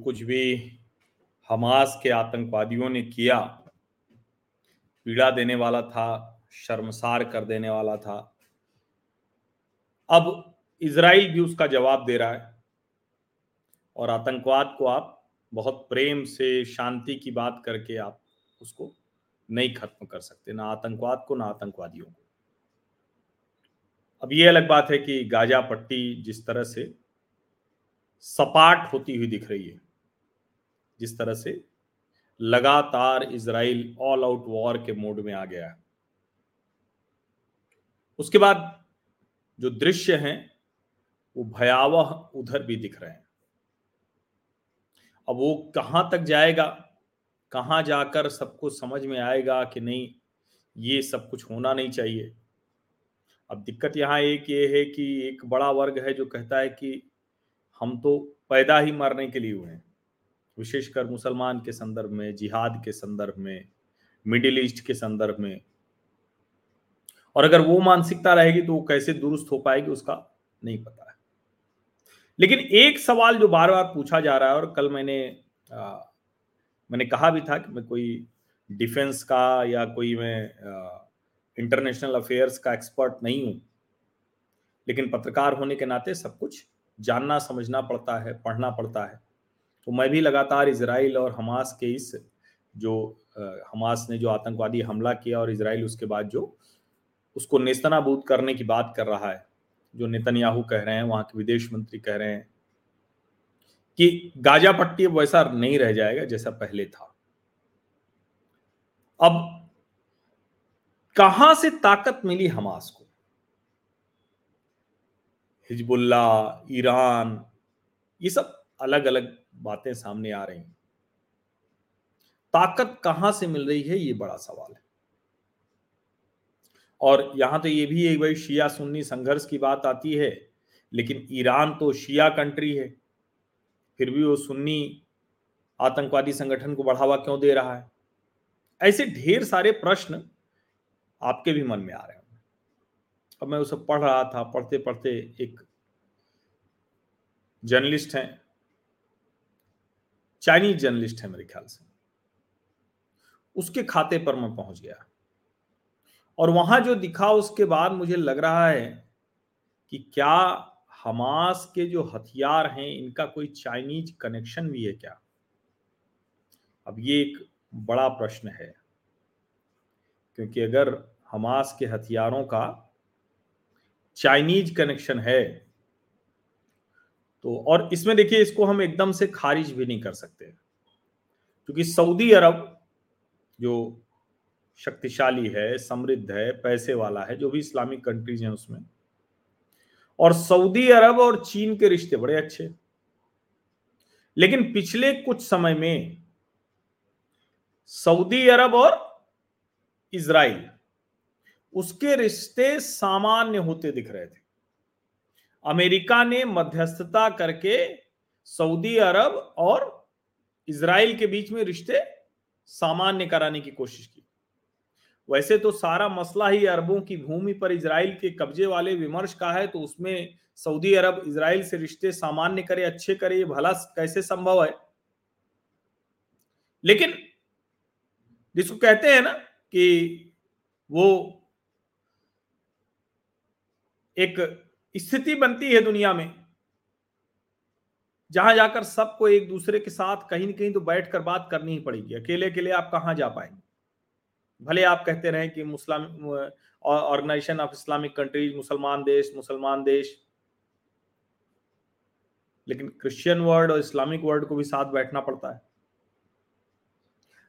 कुछ भी हमास के आतंकवादियों ने किया, पीड़ा देने वाला था, शर्मसार कर देने वाला था। अब इसराइल भी उसका जवाब दे रहा है और आतंकवाद को आप बहुत प्रेम से, शांति की बात करके आप उसको नहीं खत्म कर सकते, ना आतंकवाद को, ना आतंकवादियों को। अब ये अलग बात है कि गाजा पट्टी जिस तरह से सपाट होती हुई दिख रही है जिस तरह से लगातार इसराइल ऑल आउट वॉर के मोड में आ गया है। उसके बाद जो दृश्य हैं, वो भयावह उधर भी दिख रहे हैं। अब वो कहाँ तक जाएगा, कहाँ जाकर सबको समझ में आएगा कि नहीं, ये सब कुछ होना नहीं चाहिए। अब दिक्कत यहाँ एक ये है कि एक बड़ा वर्ग है जो कहता है कि हम तो पैदा ही मरने के लिए हुए हैं। विशेषकर मुसलमान के संदर्भ में जिहाद के संदर्भ में मिडिल ईस्ट के संदर्भ में। और अगर वो मानसिकता रहेगी तो वो कैसे दुरुस्त हो पाएगी उसका नहीं पता है। लेकिन एक सवाल जो बार बार पूछा जा रहा है और कल मैंने आ, मैंने कहा भी था कि मैं कोई डिफेंस का या कोई मैं इंटरनेशनल अफेयर्स का एक्सपर्ट नहीं हूँ। लेकिन पत्रकार होने के नाते सब कुछ जानना समझना पड़ता है पढ़ना पड़ता है। तो मैं भी लगातार इसराइल और हमास के इस जो हमास ने जो आतंकवादी हमला किया और इसराइल उसके बाद जो उसको नेस्तनाबूद करने की बात कर रहा है, जो नेतन्याहू कह रहे हैं, वहाँ के विदेश मंत्री कह रहे हैं कि गाजा पट्टी अब वैसा नहीं रह जाएगा जैसा पहले था। अब कहाँ से ताकत मिली हमास को? हिजबुल्ला ईरान, ये सब अलग अलग बातें सामने आ रही हैं। ताकत कहाँ से मिल रही है, ये बड़ा सवाल है। और यहाँ तो ये भी एक भाई शिया सुन्नी संघर्ष की बात आती है, लेकिन ईरान तो शिया कंट्री है। फिर भी वो सुन्नी आतंकवादी संगठन को बढ़ावा क्यों दे रहा है? ऐसे ढेर सारे प्रश्न आपके भी मन में आ रहे हैं अब मैं उसे पढ़ रहा था पढ़ते पढ़ते एक जर्नलिस्ट हैं चाइनीज़ जर्नलिस्ट है मेरे ख्याल से। उसके खाते पर मैं पहुँच गया। और वहाँ जो दिखा उसके बाद मुझे लग रहा है कि क्या हमास के जो हथियार हैं, इनका कोई चाइनीज़ कनेक्शन भी है क्या? अब ये एक बड़ा प्रश्न है। क्योंकि अगर हमास के हथियारों का चाइनीज़ कनेक्शन है तो और इसमें देखिए, इसको हम एकदम से खारिज भी नहीं कर सकते। क्योंकि सऊदी अरब जो शक्तिशाली है, समृद्ध है, पैसे वाला है, जो भी इस्लामिक कंट्रीज़ हैं उसमें, और सऊदी अरब और चीन के रिश्ते बड़े अच्छे। लेकिन पिछले कुछ समय में सऊदी अरब और इसराइल उसके रिश्ते सामान्य होते दिख रहे थे। अमेरिका ने मध्यस्थता करके सऊदी अरब और इसराइल के बीच में रिश्ते सामान्य कराने की कोशिश की। वैसे तो सारा मसला ही अरबों की भूमि पर इसराइल के कब्जे वाले विमर्श का है तो उसमें सऊदी अरब इसराइल से रिश्ते सामान्य करे, अच्छे करे, ये भला कैसे संभव है? लेकिन जिसको कहते हैं ना कि वो एक स्थिति बनती है दुनिया में, जहाँ जाकर सबको एक दूसरे के साथ कहीं ना कहीं तो बैठकर बात करनी ही पड़ेगी। अकेले अकेले आप कहाँ जा पाएँगे? भले आप कहते रहे कि Muslim organisation of Islamic countries, मुसलमान देश मुसलमान देश। लेकिन क्रिश्चियन वर्ल्ड और इस्लामिक वर्ल्ड को भी साथ बैठना पड़ता है।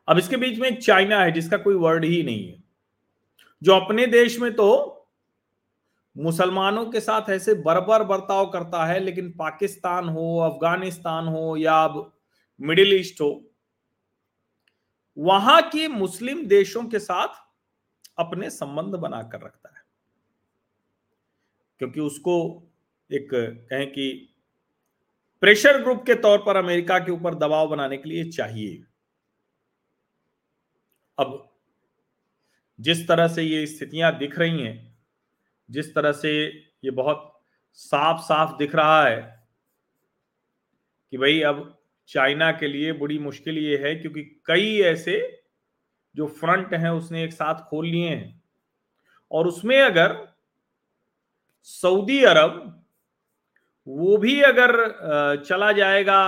अब इसके बीच में चाइना है, जिसका कोई वर्ड ही नहीं है। जो अपने देश में तो मुसलमानों के साथ ऐसे बरबर बर्ताव करता है, लेकिन पाकिस्तान हो, अफ़गानिस्तान हो या अब मिडिल ईस्ट हो, वहाँ के मुस्लिम देशों के साथ अपने संबंध बनाकर रखता है। क्योंकि उसको एक कहें कि प्रेशर ग्रुप के तौर पर अमेरिका के ऊपर दबाव बनाने के लिए चाहिए। अब जिस तरह से ये स्थितियाँ दिख रही हैं जिस तरह से ये बहुत साफ़ साफ़ दिख रहा है कि भाई अब चाइना के लिए बड़ी मुश्किल ये है, क्योंकि कई ऐसे जो फ्रंट हैं, उसने एक साथ खोल लिए हैं। और उसमें अगर सऊदी अरब वो भी अगर चला जाएगा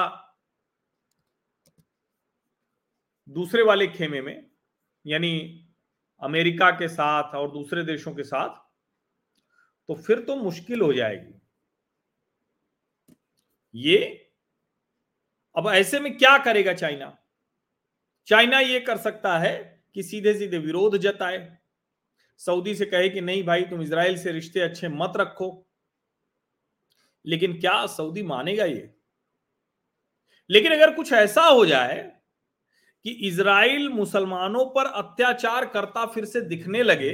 दूसरे वाले खेमे में, यानी अमेरिका के साथ और दूसरे देशों के साथ तो फिर तो मुश्किल हो जाएगी। ये अब ऐसे में क्या करेगा चाइना? चाइना ये कर सकता है कि सीधे सीधे विरोध जताए। सऊदी से कहे कि नहीं भाई, तुम इसराइल से रिश्ते अच्छे मत रखो। लेकिन क्या सऊदी मानेगा ये? लेकिन अगर कुछ ऐसा हो जाए कि इसराइल मुसलमानों पर अत्याचार करता फिर से दिखने लगे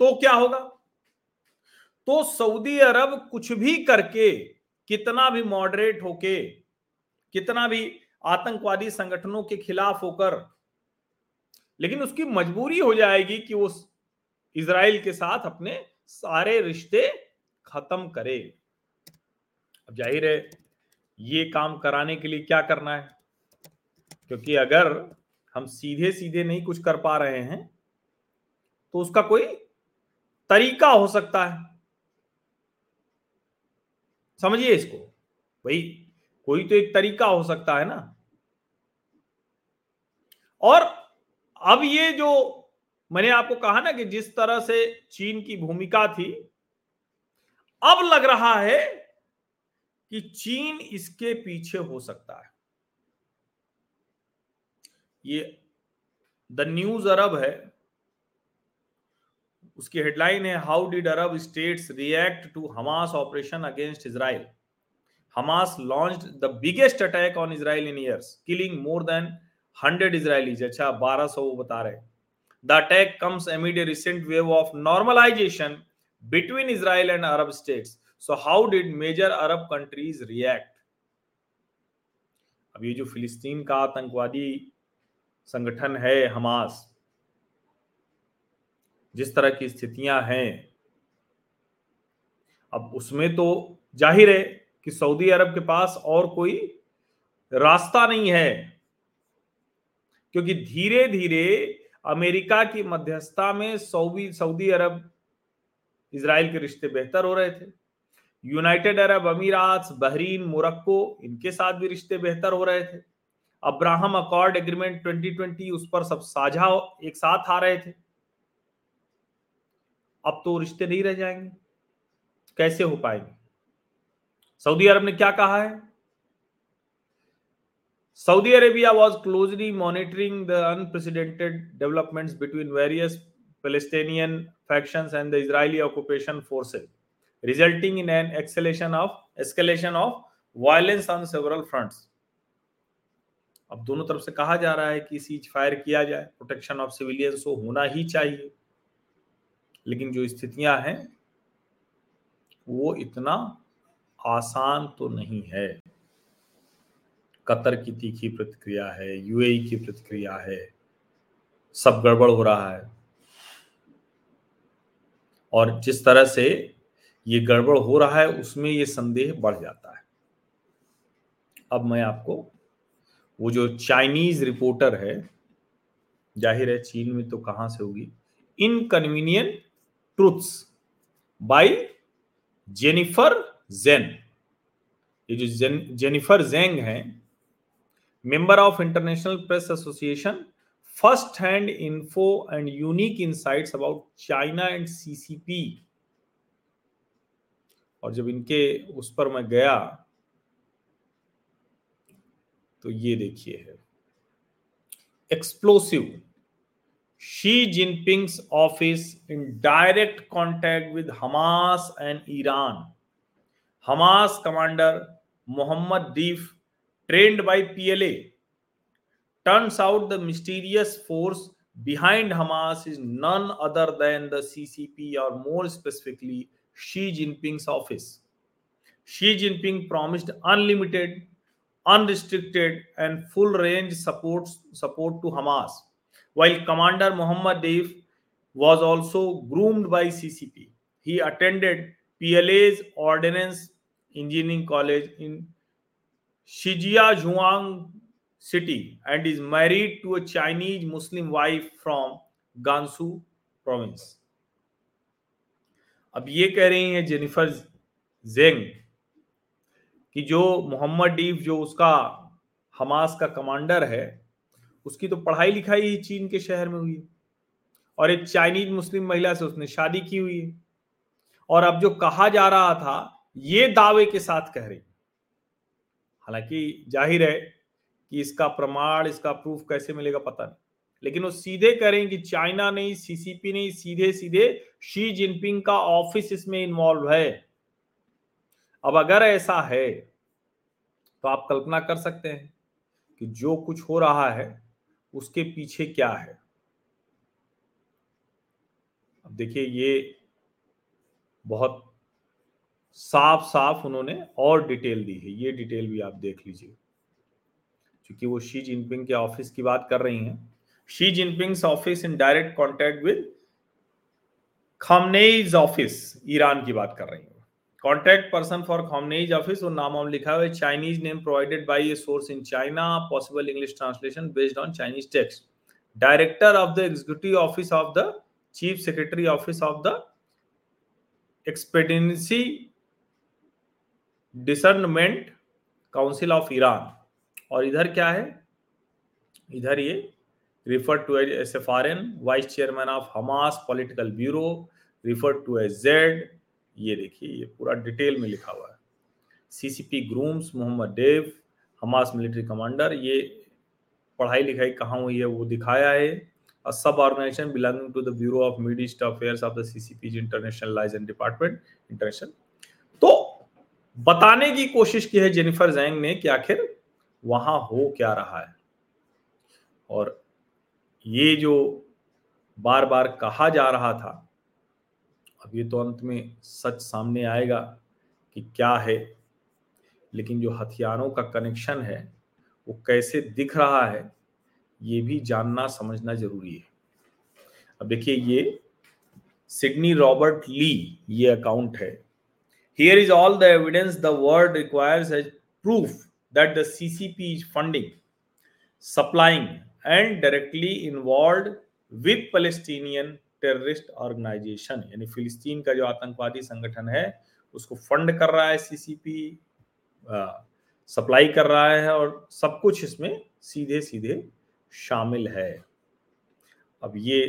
तो क्या होगा? तो सऊदी अरब कुछ भी करके, कितना भी मॉडरेट होके, कितना भी आतंकवादी संगठनों के खिलाफ होकर, लेकिन उसकी मजबूरी हो जाएगी कि वो इसराइल के साथ अपने सारे रिश्ते खत्म करे। अब ज़ाहिर है, ये काम कराने के लिए क्या करना है? क्योंकि अगर हम सीधे सीधे नहीं कुछ कर पा रहे हैं तो उसका कोई तरीका हो सकता है। समझिए इसको। भाई, कोई तो एक तरीका हो सकता है ना। और अब ये जो मैंने आपको कहा ना कि जिस तरह से चीन की भूमिका थी, अब लग रहा है कि चीन इसके पीछे हो सकता है। ये द न्यूज़ अरब है उसकी हेडलाइन है how did Arab states react to Hamas operation against Israel Hamas launch the biggest attack on Israel in years killing more than hundred Israelis अच्छा बारह सौ वो बता रहे the attack comes amid a recent wave of normalisation between Israel and Arab states so how did major Arab countries react अब ये जो फिलिस्तीन का आतंकवादी संगठन है हमास जिस तरह की स्थितियाँ हैं। अब उसमें तो ज़ाहिर है कि सऊदी अरब के पास और कोई रास्ता नहीं है, क्योंकि धीरे धीरे अमेरिका की मध्यस्थता में सऊदी सऊदी अरब इसराइल के रिश्ते बेहतर हो रहे थे। यूनाइटेड अरब अमीरात, बहरीन, मोरक्को इनके साथ भी रिश्ते बेहतर हो रहे थे। अब्राहम अकॉर्ड एग्रीमेंट 2020 उस पर सब साझा एक साथ आ रहे थे। अब तो रिश्ते नहीं रह जाएँगे। कैसे हो पाएँगे? सऊदी अरब ने क्या कहा है? Saudi Arabia was closely monitoring the unprecedented developments between various Palestinian factions and the Israeli occupation forces, resulting in an escalation of escalation of violence on several fronts. अब दोनों तरफ़ से कहा जा रहा है कि सीज फायर किया जाए प्रोटेक्शन ऑफ़ सिविलियंस होना ही चाहिए। लेकिन जो स्थितियाँ हैं, वो इतना आसान तो नहीं है। कतर की तीखी प्रतिक्रिया है, यूएई की प्रतिक्रिया है, सब गड़बड़ हो रहा है। और जिस तरह से ये गड़बड़ हो रहा है, उसमें ये संदेह बढ़ जाता है। अब मैं आपको वो जो चाइनीज़ रिपोर्टर है, ज़ाहिर है चीन में तो कहाँ से होगी, inconvenient truths by Jennifer Zeng ये जो जेन, जेनिफर जेंग है member of International Press Association first hand info and unique insights about China and CCP और जब इनके उस पर मैं गया तो ये देखिए है। Explosive Xi Jinping's office in direct contact with Hamas and Iran. Hamas commander Mohammad Deif, trained by PLA. Turns out the mysterious force behind Hamas is none other than the CCP, or more specifically, Xi Jinping's office. Xi Jinping promised unlimited, unrestricted, and full range support, support to Hamas while Commander Muhammad Deif was also groomed by CCP. He attended PLA's Ordnance Engineering College in Shijiazhuang city and is married to a Chinese Muslim wife from Gansu province अब ये कह रही हैं Jennifer जेंग कि जो Mohammad Deif जो उसका Hamas का कमांडर है उसकी तो पढ़ाई लिखाई ही चीन के शहर में हुई। और एक चाइनीज़ मुस्लिम महिला से उसने शादी की हुई। है और अब जो कहा जा रहा था, ये दावे के साथ कह रही। हालाँकि ज़ाहिर है कि इसका प्रमाण, इसका प्रूफ कैसे मिलेगा पता नहीं। लेकिन वो सीधे हैं कि चाइना नहीं सीसीपी नहीं सीधे सीधे शी जिनपिंग का ऑफ़िस इसमें इन्वॉल्व है। अब अगर ऐसा है तो आप कल्पना कर सकते हैं कि जो कुछ हो रहा है उसके पीछे क्या है? अब देखिए, ये बहुत साफ़ साफ़ उन्होंने और डिटेल दी है। ये डिटेल भी आप देख लीजिए। क्योंकि वो शी जिनपिंग के ऑफ़िस की बात कर रही हैं। Xi Jinping office in direct contact with Khamenei's office Iran की बात कर रही हैं। Contact person for Khamenei's office और नाम हम लिखा हुआ है। Chinese name provided by a source in China possible English translation based on Chinese text director of the executive office of the chief secretary office of the expediency discernment council of Iran और इधर क्या है? इधर ये refer to as S F R N vice chairman of Hamas political bureau refer to S Z ये देखिए, ये पूरा डिटेल में लिखा हुआ है। CCP grooms Mohammed Deif Hamas military commander ये पढ़ाई लिखाई कहाँ हुई है वो दिखाया है। A sub organisation belonging to the bureau of mid east affairs of the CCP's international liaison department international तो बताने की कोशिश की है जेनिफर जैंग ने कि आखिर वहाँ हो क्या रहा है। और ये जो बार बार कहा जा रहा था अब ये तो अंत में सच सामने आएगा कि क्या है। लेकिन जो हथियारों का कनेक्शन है, वो कैसे दिख रहा है, ये भी जानना, समझना ज़रूरी है। अब देखिए ये सिडनी रॉबर्ट ली ये अकाउंट है। Here is all the evidence the world requires as proof that the CCP is funding supplying and directly involve with Palestinian terrorist organisation यानी फिलिस्तीन का जो आतंकवादी संगठन है उसको फंड कर रहा है सीसीपी सप्लाई कर रहा है और सब कुछ इसमें सीधे सीधे शामिल है। अब ये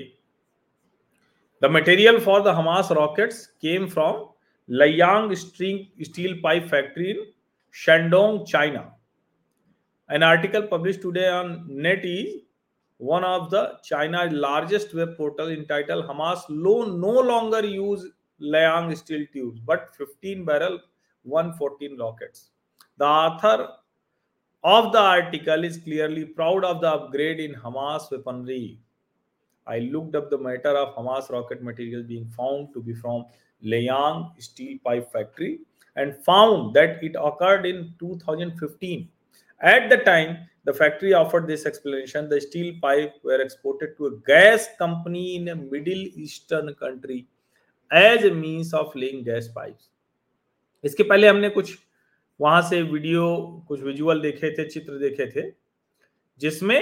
the material for the Hamas rockets came from Laiyang steel pipe factory in Shandong China an article publish published on net NetEase, one of the China's largest web portal entitled Hamas no longer use Liang steel tubes but 15 barrel 114 rockets. The author of the article is clearly proud of the upgrade in Hamas weaponry. I looked up the matter of Hamas rocket material being found to be from Liang Steel Pipe Factory and found that it occurred in 2015. At the time, the factory offered this explanation. The steel pipe were exported to a gas company in a Middle Eastern country as a means of laying gas pipes. इसके पहले हमने कुछ वहाँ से video कुछ visual देखे थे चित्र देखे थे जिसमें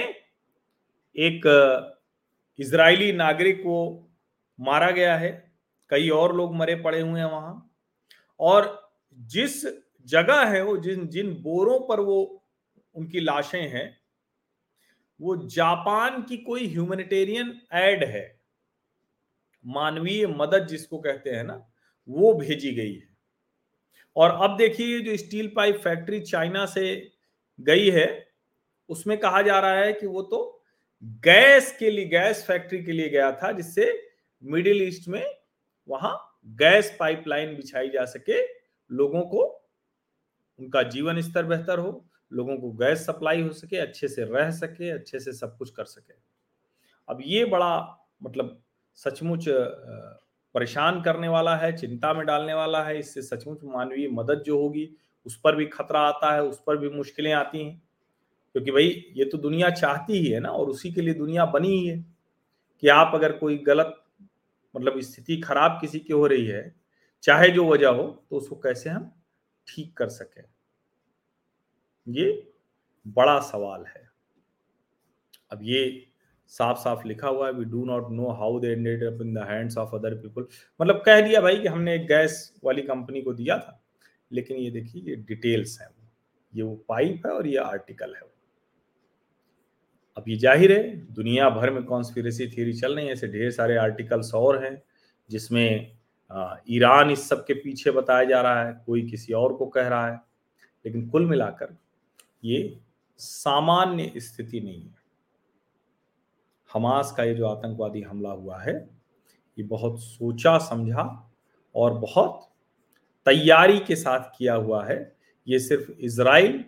एक इजरायली नागरिक को मारा गया है कई और लोग मरे पड़े हुए हैं वहाँ और जिस जगह है वो जिन जिन बोरों पर वो उनकी लाशें हैं, वो जापान की कोई ह्यूमैनिटेरियन एड है, मानवीय मदद जिसको कहते हैं ना, वो भेजी गई है। और अब देखिए जो स्टील पाइप फैक्ट्री चाइना से गई है, उसमें कहा जा रहा है कि वो तो गैस के लिए, गैस फैक्ट्री के लिए गया था, जिससे मिडिल ईस्ट में वहाँ गैस पाइपलाइन बिछाई जा सके, लोगों को उनका जीवन स्तर बेहतर हो। लोगों को गैस सप्लाई हो सके, अच्छे से रह सके, अच्छे से सब कुछ कर सके। अब ये बड़ा मतलब सचमुच परेशान करने वाला है, चिंता में डालने वाला है, इससे सचमुच मानवीय मदद जो होगी, उस पर भी खतरा आता है, उस पर भी मुश्किलें आती हैं। क्योंकि भाई, ये तो दुनिया चाहती ही है ना, और उसी के लिए दुनिया बनी ही है कि आप अगर कोई गलत मतलब स्थिति खराब किसी की हो रही है, चाहे जो वजह हो तो उसको कैसे हम ठीक कर सकें। ये बड़ा सवाल है। अब ये साफ़ साफ़ लिखा हुआ है we do not know how they ended up in the hands of other people मतलब कह दिया भाई कि हमने एक गैस वाली कंपनी को दिया था, लेकिन ये देखिए, ये डिटेल्स हैं ये वो पाइप है और ये आर्टिकल है अब ये ज़ाहिर है, दुनिया भर में कॉन्स्पिरेसी थ्योरी चल रही है, ऐसे ढेर सारे आर्टिकल्स और हैं, जिसमें ईरान इस सब के पीछे बताया जा रहा है, कोई किसी और को कह रहा है, लेकिन कुल मिलाकर ये सामान्य स्थिति नहीं है। हमास का ये जो आतंकवादी हमला हुआ है, ये बहुत सोचा, समझा और बहुत तैयारी के साथ किया हुआ है। ये सिर्फ़ इसराइल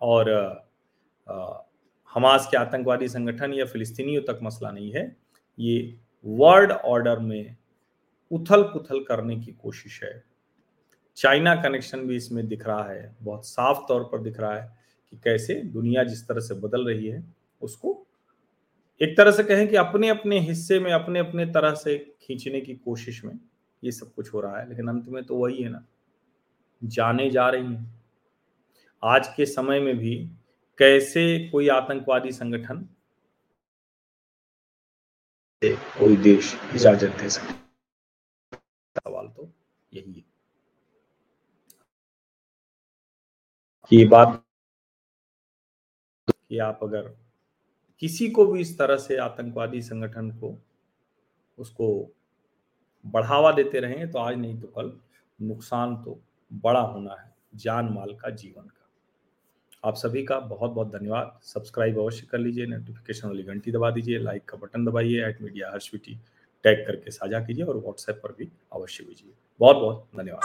और हमास के आतंकवादी संगठन या फिलिस्तीनियों तक मसला नहीं है। ये वर्ल्ड ऑर्डर में उथल पुथल करने की कोशिश है। चाइना कनेक्शन भी इसमें दिख रहा है, बहुत साफ़ तौर पर दिख रहा है। कि कैसे दुनिया जिस तरह से बदल रही है, उसको एक तरह से कहें कि अपने अपने हिस्से में अपने अपने तरह से खींचने की कोशिश में ये सब कुछ हो रहा है। लेकिन अंत में तो वही है ना। जाने जा रही हैं। आज के समय में भी कैसे कोई आतंकवादी संगठन कोई देश इजाज़त दे सकते सवाल तो यही है। कि बात कि आप अगर किसी को भी इस तरह से आतंकवादी संगठन को, उसको बढ़ावा देते रहे तो आज नहीं तो कल नुकसान तो बड़ा होना है, जान माल का, जीवन का। आप सभी का बहुत बहुत धन्यवाद। सब्सक्राइब अवश्य कर लीजिए नोटिफिकेशन वाली घंटी दबा दीजिए लाइक का बटन दबाइए एट मीडिया हर्षविटी टैग करके साझा कीजिए और व्हाट्सएप पर भी अवश्य भेजिए। बहुत बहुत धन्यवाद।